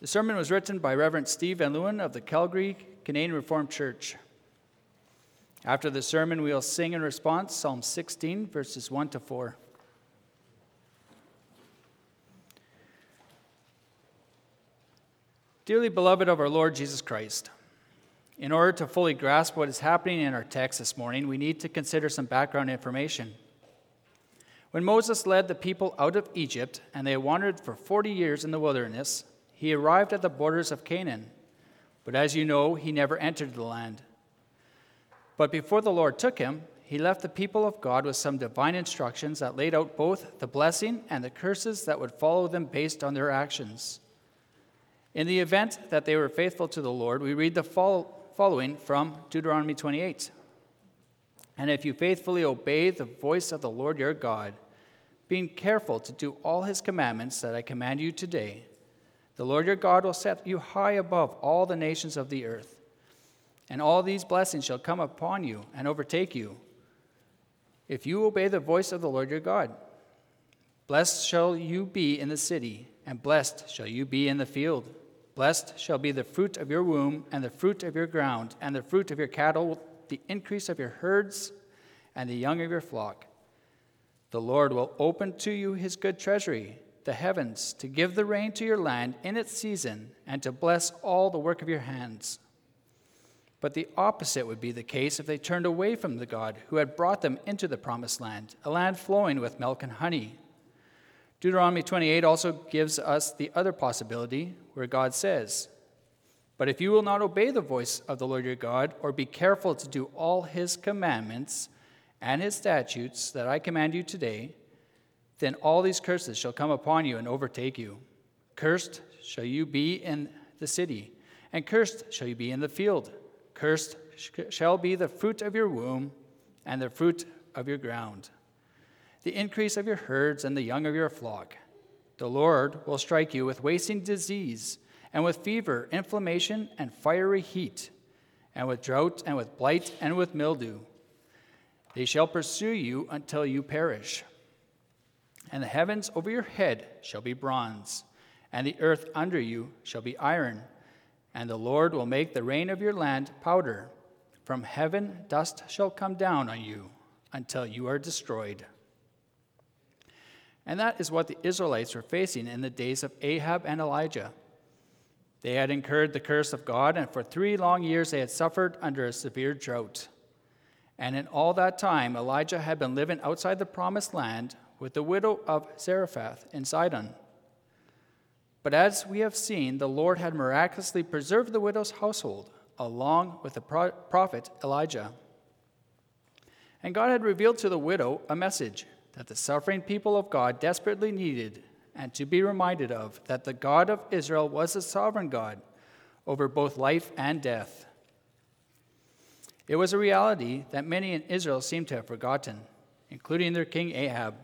The sermon was written by Reverend Steve Van Leeuwen of the Calgary Canadian Reformed Church. After the sermon, we will sing in response Psalm 16, verses 1 to 4. Dearly beloved of our Lord Jesus Christ, in order to fully grasp what is happening in our text this morning, we need to consider some background information. When Moses led the people out of Egypt and they wandered for 40 years in the wilderness, he arrived at the borders of Canaan. But as you know, he never entered the land. But before the Lord took him, he left the people of God with some divine instructions that laid out both the blessing and the curses that would follow them based on their actions. In the event that they were faithful to the Lord, we read the following from Deuteronomy 28. And if you faithfully obey the voice of the Lord your God, being careful to do all his commandments that I command you today, the Lord your God will set you high above all the nations of the earth. And all these blessings shall come upon you and overtake you if you obey the voice of the Lord your God. Blessed shall you be in the city, and blessed shall you be in the field. Blessed shall be the fruit of your womb, and the fruit of your ground, and the fruit of your cattle, the increase of your herds, and the young of your flock. The Lord will open to you his good treasury the heavens, to give the rain to your land in its season, and to bless all the work of your hands. But the opposite would be the case if they turned away from the God who had brought them into the promised land, a land flowing with milk and honey. Deuteronomy 28 also gives us the other possibility where God says, But if you will not obey the voice of the Lord your God, or be careful to do all his commandments and his statutes that I command you today, then all these curses shall come upon you and overtake you. Cursed shall you be in the city, and cursed shall you be in the field. Cursed shall be the fruit of your womb and the fruit of your ground, the increase of your herds and the young of your flock. The Lord will strike you with wasting disease, and with fever, inflammation, and fiery heat, and with drought, and with blight, and with mildew. They shall pursue you until you perish and the heavens over your head shall be bronze, and the earth under you shall be iron. And the Lord will make the rain of your land powder. From heaven dust shall come down on you until you are destroyed. And that is what the Israelites were facing in the days of Ahab and Elijah. They had incurred the curse of God, and for three long years they had suffered under a severe drought. And in all that time, Elijah had been living outside the promised land with the widow of Zarephath in Sidon. But as we have seen, the Lord had miraculously preserved the widow's household, along with the prophet Elijah. And God had revealed to the widow a message that the suffering people of God desperately needed, and to be reminded of that the God of Israel was a sovereign God over both life and death. It was a reality that many in Israel seemed to have forgotten, including their king Ahab.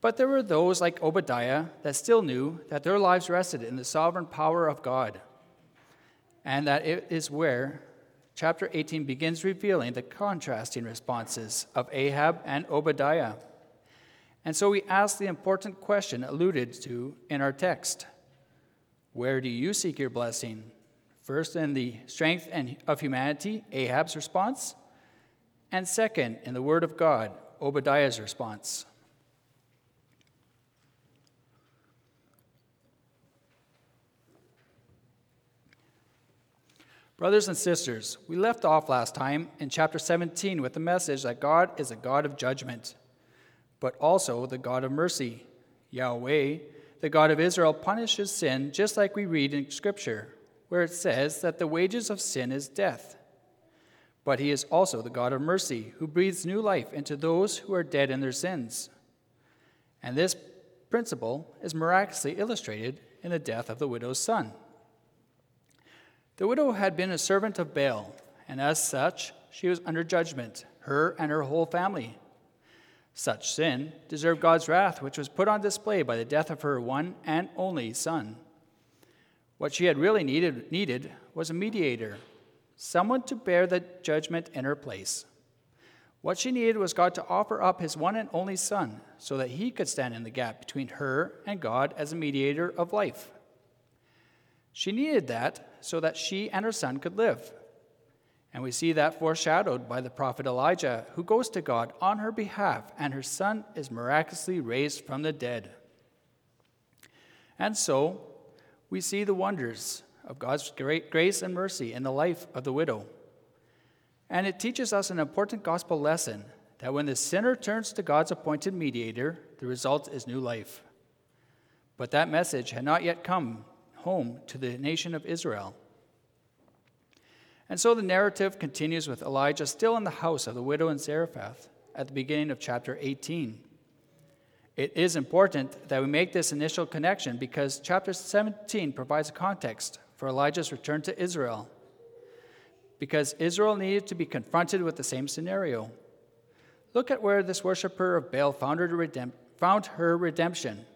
But there were those like Obadiah that still knew that their lives rested in the sovereign power of God, and that it is where chapter 18 begins revealing the contrasting responses of Ahab and Obadiah. And so we ask the important question alluded to in our text Where do you seek your blessing? First, in the strength of humanity, Ahab's response, and second, in the Word of God, Obadiah's response. Brothers and sisters, we left off last time in chapter 17 with the message that God is a God of judgment, but also the God of mercy. Yahweh, the God of Israel, punishes sin just like we read in Scripture, where it says that the wages of sin is death. But he is also the God of mercy, who breathes new life into those who are dead in their sins. And this principle is miraculously illustrated in the death of the widow's son. The widow had been a servant of Baal, and as such, she was under judgment, her and her whole family. Such sin deserved God's wrath, which was put on display by the death of her one and only son. What she had really needed, needed was a mediator, someone to bear the judgment in her place. What she needed was God to offer up his one and only son so that he could stand in the gap between her and God as a mediator of life. She needed that so that she and her son could live. And we see that foreshadowed by the prophet Elijah, who goes to God on her behalf, and her son is miraculously raised from the dead. And so, we see the wonders of God's great grace and mercy in the life of the widow. And it teaches us an important gospel lesson that when the sinner turns to God's appointed mediator, the result is new life. But that message had not yet come home to the nation of Israel. And so the narrative continues with Elijah still in the house of the widow in Zarephath at the beginning of chapter 18. It is important that we make this initial connection because chapter 17 provides a context for Elijah's return to Israel. Because Israel needed to be confronted with the same scenario. Look at where this worshiper of Baal found her, redemp- found her redemption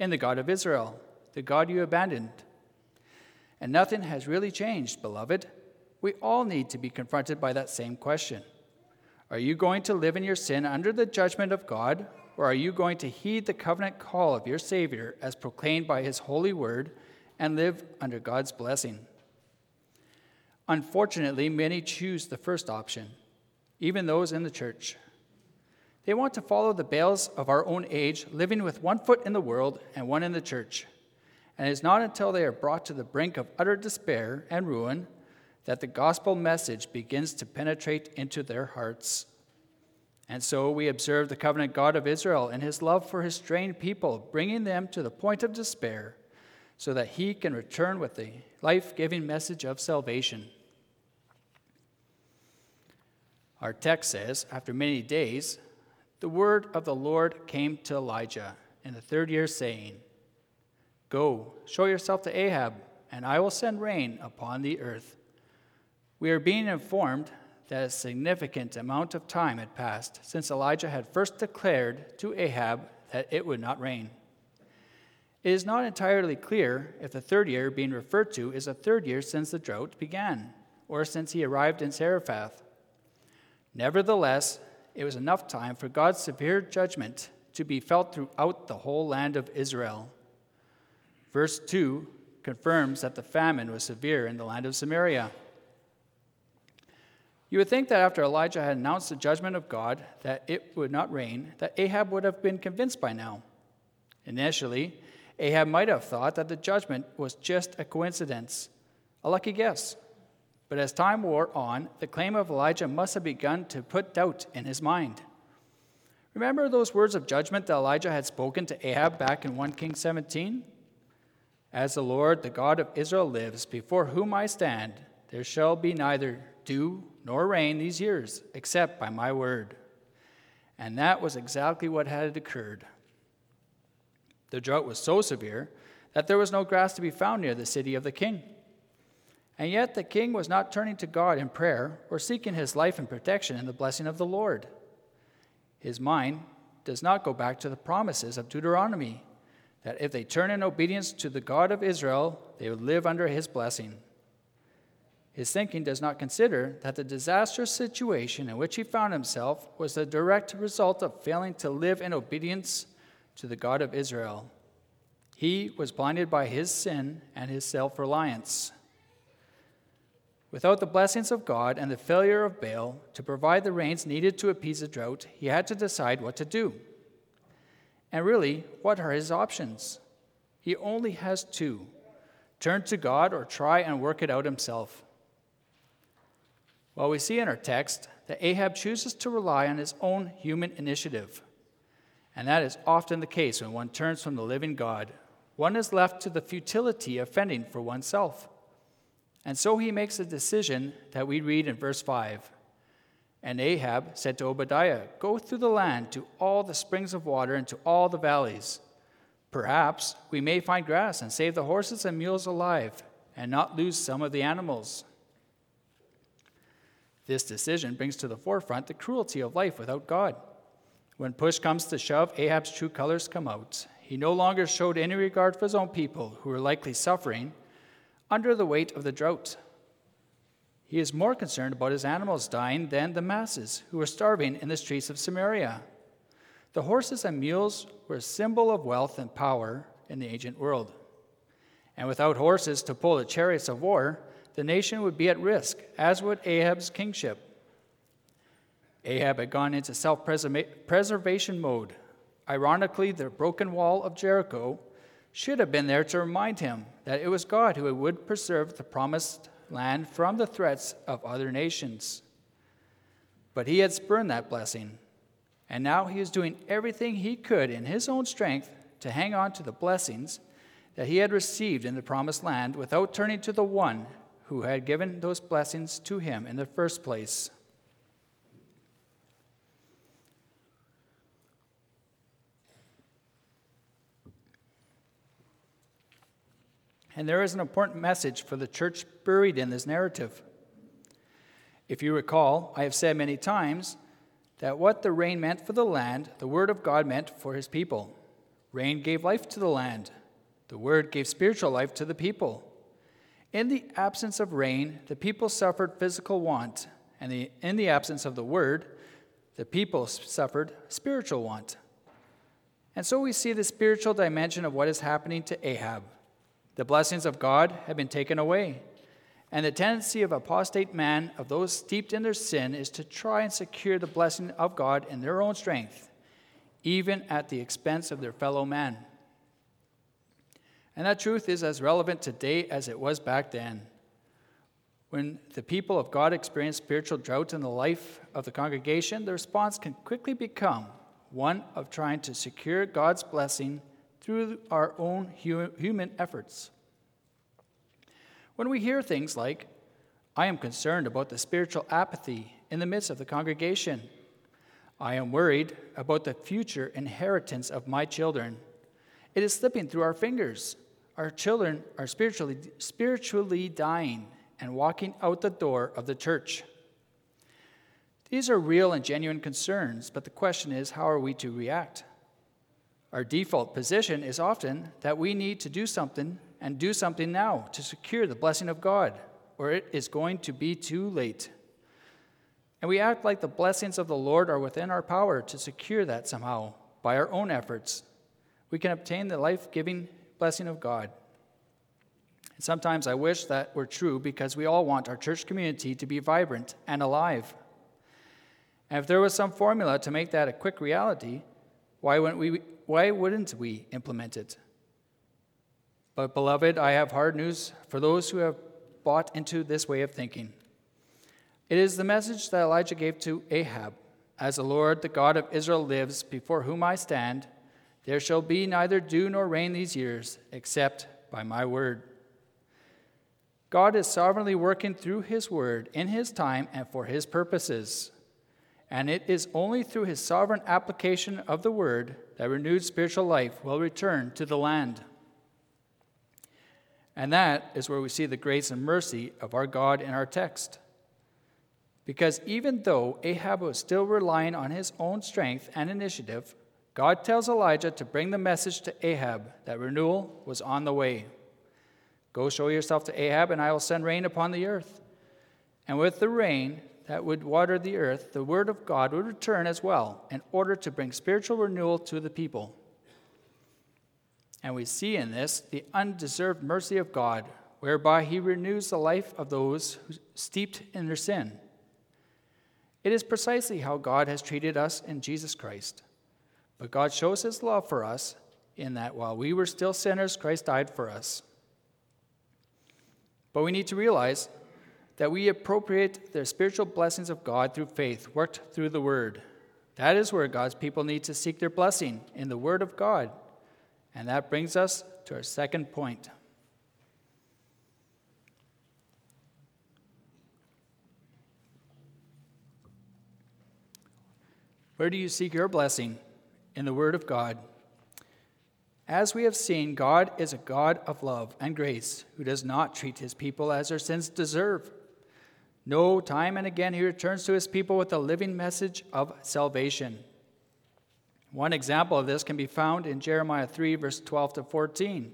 in the God of Israel, the God you abandoned. And nothing has really changed, beloved. We all need to be confronted by that same question Are you going to live in your sin under the judgment of God, or are you going to heed the covenant call of your Savior as proclaimed by his holy word and live under God's blessing? Unfortunately, many choose the first option, even those in the church. They want to follow the Baals of our own age, living with one foot in the world and one in the church. And it is not until they are brought to the brink of utter despair and ruin that the gospel message begins to penetrate into their hearts. And so we observe the covenant God of Israel and his love for his strained people, bringing them to the point of despair so that he can return with the life giving message of salvation. Our text says, after many days, the word of the Lord came to Elijah in the third year, saying, Go, show yourself to Ahab, and I will send rain upon the earth. We are being informed that a significant amount of time had passed since Elijah had first declared to Ahab that it would not rain. It is not entirely clear if the third year being referred to is the third year since the drought began, or since he arrived in Zarephath. Nevertheless, it was enough time for God's severe judgment to be felt throughout the whole land of Israel. Verse 2 confirms that the famine was severe in the land of Samaria. You would think that after Elijah had announced the judgment of God that it would not rain, that Ahab would have been convinced by now. Initially, Ahab might have thought that the judgment was just a coincidence, a lucky guess. But as time wore on, the claim of Elijah must have begun to put doubt in his mind. Remember those words of judgment that Elijah had spoken to Ahab back in 1 Kings 17? As the Lord, the God of Israel, lives, before whom I stand, there shall be neither dew nor rain these years, except by my word. And that was exactly what had occurred. The drought was so severe that there was no grass to be found near the city of the king. And yet the king was not turning to God in prayer or seeking his life and protection in the blessing of the Lord. His mind does not go back to the promises of Deuteronomy that if they turn in obedience to the God of Israel, they would live under his blessing. His thinking does not consider that the disastrous situation in which he found himself was the direct result of failing to live in obedience to the God of Israel. He was blinded by his sin and his self reliance. Without the blessings of God and the failure of Baal to provide the rains needed to appease the drought, he had to decide what to do. And really, what are his options? He only has two turn to God or try and work it out himself. Well, we see in our text that Ahab chooses to rely on his own human initiative. And that is often the case when one turns from the living God. One is left to the futility of fending for oneself. And so he makes a decision that we read in verse 5. And Ahab said to Obadiah, Go through the land to all the springs of water and to all the valleys. Perhaps we may find grass and save the horses and mules alive, and not lose some of the animals. This decision brings to the forefront the cruelty of life without God. When push comes to shove, Ahab's true colors come out. He no longer showed any regard for his own people, who were likely suffering under the weight of the drought. He is more concerned about his animals dying than the masses who were starving in the streets of Samaria. The horses and mules were a symbol of wealth and power in the ancient world. and without horses to pull the chariots of war, the nation would be at risk, as would Ahab's kingship. Ahab had gone into self preservation mode. Ironically, the broken wall of Jericho should have been there to remind him that it was God who would preserve the promised land from the threats of other nations. But he had spurned that blessing, and now he was doing everything he could in his own strength to hang on to the blessings that he had received in the promised land without turning to the one who had given those blessings to him in the first place. And there is an important message for the church buried in this narrative. If you recall, I have said many times that what the rain meant for the land, the Word of God meant for His people. Rain gave life to the land, the Word gave spiritual life to the people. In the absence of rain, the people suffered physical want, and the, in the absence of the Word, the people suffered spiritual want. And so we see the spiritual dimension of what is happening to Ahab. The blessings of God have been taken away. And the tendency of apostate man, of those steeped in their sin, is to try and secure the blessing of God in their own strength, even at the expense of their fellow man. And that truth is as relevant today as it was back then. When the people of God experience spiritual drought in the life of the congregation, the response can quickly become one of trying to secure God's blessing through our own human efforts. When we hear things like, I am concerned about the spiritual apathy in the midst of the congregation, I am worried about the future inheritance of my children, it is slipping through our fingers. Our children are spiritually, spiritually dying and walking out the door of the church. These are real and genuine concerns, but the question is how are we to react? Our default position is often that we need to do something and do something now to secure the blessing of God, or it is going to be too late. And we act like the blessings of the Lord are within our power to secure that somehow by our own efforts. We can obtain the life giving blessing of God. And sometimes I wish that were true because we all want our church community to be vibrant and alive. And if there was some formula to make that a quick reality, why wouldn't we why wouldn't we implement it? But, beloved, I have hard news for those who have bought into this way of thinking. It is the message that Elijah gave to Ahab As the Lord, the God of Israel, lives, before whom I stand, there shall be neither dew nor rain these years, except by my word. God is sovereignly working through his word in his time and for his purposes. And it is only through his sovereign application of the word that renewed spiritual life will return to the land. And that is where we see the grace and mercy of our God in our text. Because even though Ahab was still relying on his own strength and initiative, God tells Elijah to bring the message to Ahab that renewal was on the way. Go show yourself to Ahab, and I will send rain upon the earth. And with the rain, that would water the earth, the word of God would return as well in order to bring spiritual renewal to the people. And we see in this the undeserved mercy of God, whereby he renews the life of those steeped in their sin. It is precisely how God has treated us in Jesus Christ. But God shows his love for us in that while we were still sinners, Christ died for us. But we need to realize that we appropriate the spiritual blessings of God through faith, worked through the Word. That is where God's people need to seek their blessing in the Word of God. And that brings us to our second point. Where do you seek your blessing? In the Word of God. As we have seen, God is a God of love and grace who does not treat his people as their sins deserve. No, time and again he returns to his people with a living message of salvation. One example of this can be found in Jeremiah 3, verse 12 to 14,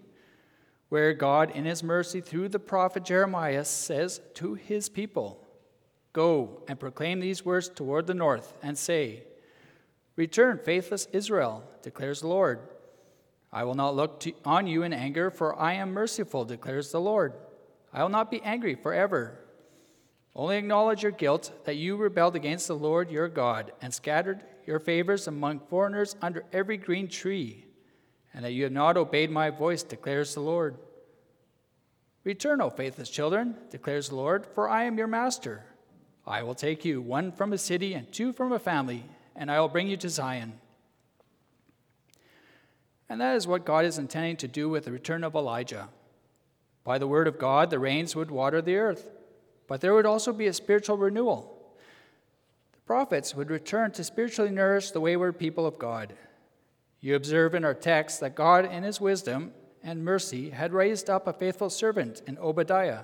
where God, in his mercy through the prophet Jeremiah, says to his people, Go and proclaim these words toward the north, and say, Return, faithless Israel, declares the Lord. I will not look to, on you in anger, for I am merciful, declares the Lord. I will not be angry forever. Only acknowledge your guilt that you rebelled against the Lord your God and scattered your favors among foreigners under every green tree, and that you have not obeyed my voice, declares the Lord. Return, O faithless children, declares the Lord, for I am your master. I will take you, one from a city and two from a family, and I will bring you to Zion. And that is what God is intending to do with the return of Elijah. By the word of God, the rains would water the earth, but there would also be a spiritual renewal. The prophets would return to spiritually nourish the wayward people of God. You observe in our text that God, in his wisdom and mercy, had raised up a faithful servant in Obadiah,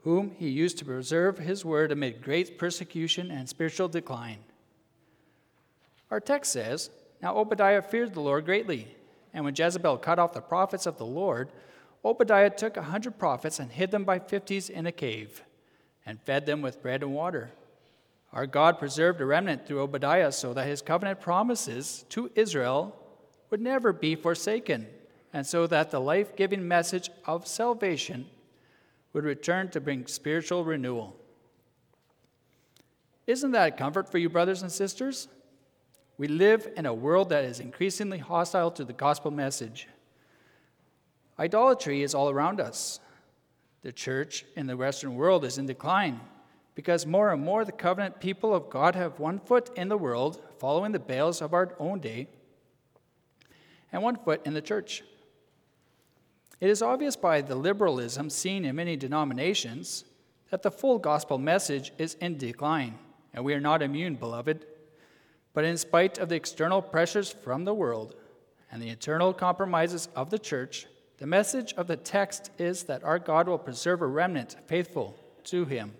whom he used to preserve his word amid great persecution and spiritual decline. Our text says, Now Obadiah feared the Lord greatly, and when Jezebel cut off the prophets of the Lord, Obadiah took a hundred prophets and hid them by fifties in a cave, and fed them with bread and water. Our God preserved a remnant through Obadiah so that his covenant promises to Israel would never be forsaken, and so that the life giving message of salvation would return to bring spiritual renewal. Isn't that a comfort for you, brothers and sisters? We live in a world that is increasingly hostile to the gospel message. Idolatry is all around us. The church in the Western world is in decline because more and more the covenant people of God have one foot in the world, following the Baals of our own day, and one foot in the church. It is obvious by the liberalism seen in many denominations that the full gospel message is in decline, and we are not immune, beloved. But in spite of the external pressures from the world and the internal compromises of the church, the message of the text is that our God will preserve a remnant faithful to him.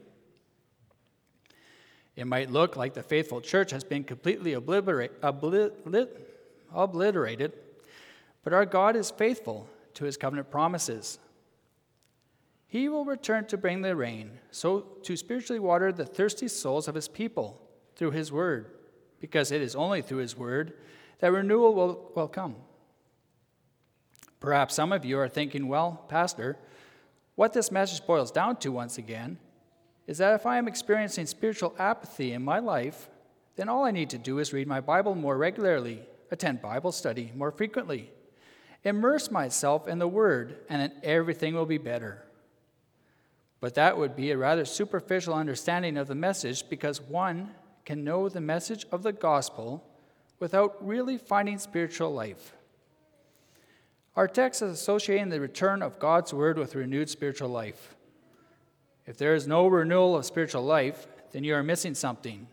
It might look like the faithful church has been completely obliterate, obliterated, but our God is faithful to his covenant promises. He will return to bring the rain, so to spiritually water the thirsty souls of his people through his word, because it is only through his word that renewal will, will come. Perhaps some of you are thinking, well, Pastor, what this message boils down to once again is that if I am experiencing spiritual apathy in my life, then all I need to do is read my Bible more regularly, attend Bible study more frequently, immerse myself in the Word, and then everything will be better. But that would be a rather superficial understanding of the message because one can know the message of the gospel without really finding spiritual life. Our text is associating the return of God's word with renewed spiritual life. If there is no renewal of spiritual life, then you are missing something.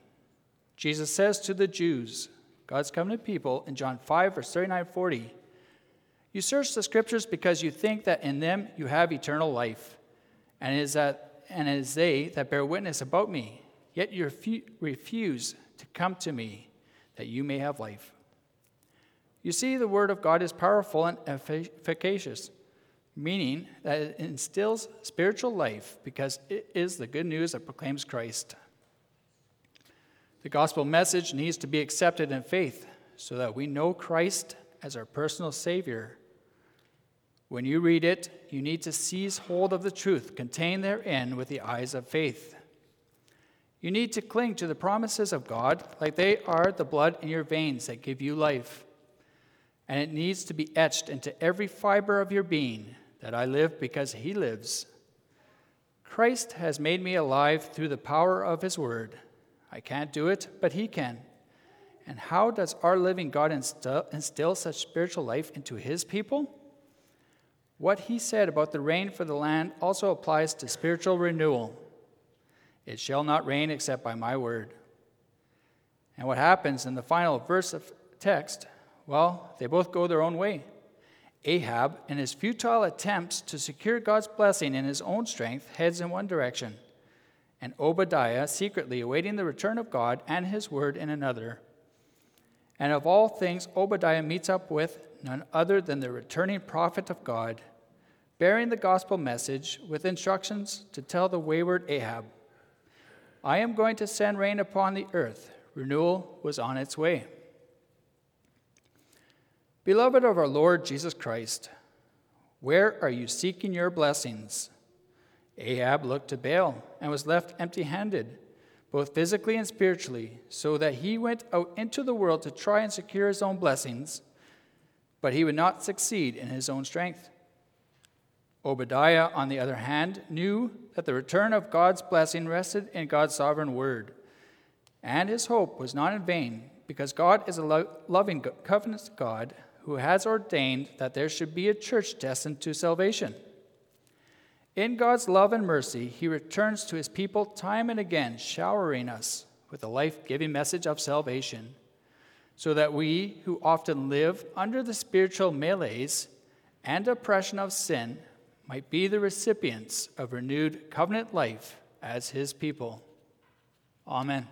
Jesus says to the Jews, God's covenant people, in John 5, verse 39 40, You search the scriptures because you think that in them you have eternal life, and it is, that, and it is they that bear witness about me, yet you refuse to come to me that you may have life. You see, the Word of God is powerful and efficacious, meaning that it instills spiritual life because it is the good news that proclaims Christ. The gospel message needs to be accepted in faith so that we know Christ as our personal Savior. When you read it, you need to seize hold of the truth contained therein with the eyes of faith. You need to cling to the promises of God like they are the blood in your veins that give you life and it needs to be etched into every fiber of your being that I live because He lives. Christ has made me alive through the power of His Word. I can't do it, but He can. And how does our living God instill, instill such spiritual life into His people? What He said about the rain for the land also applies to spiritual renewal. It shall not rain except by my word. And what happens in the final verse of text well, they both go their own way. Ahab, in his futile attempts to secure God's blessing in his own strength, heads in one direction, and Obadiah, secretly awaiting the return of God and his word, in another. And of all things, Obadiah meets up with none other than the returning prophet of God, bearing the gospel message with instructions to tell the wayward Ahab, I am going to send rain upon the earth. Renewal was on its way. Beloved of our Lord Jesus Christ, where are you seeking your blessings? Ahab looked to Baal and was left empty handed, both physically and spiritually, so that he went out into the world to try and secure his own blessings, but he would not succeed in his own strength. Obadiah, on the other hand, knew that the return of God's blessing rested in God's sovereign word, and his hope was not in vain, because God is a lo- loving covenant God who has ordained that there should be a church destined to salvation. In God's love and mercy, he returns to his people time and again, showering us with the life giving message of salvation, so that we, who often live under the spiritual melees and oppression of sin, might be the recipients of renewed covenant life as his people. Amen.